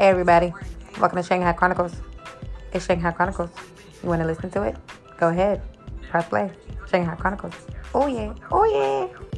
Hey everybody, welcome to Shanghai Chronicles. It's Shanghai Chronicles. You want to listen to it? Go ahead, press play. Shanghai Chronicles. Oh yeah, oh yeah.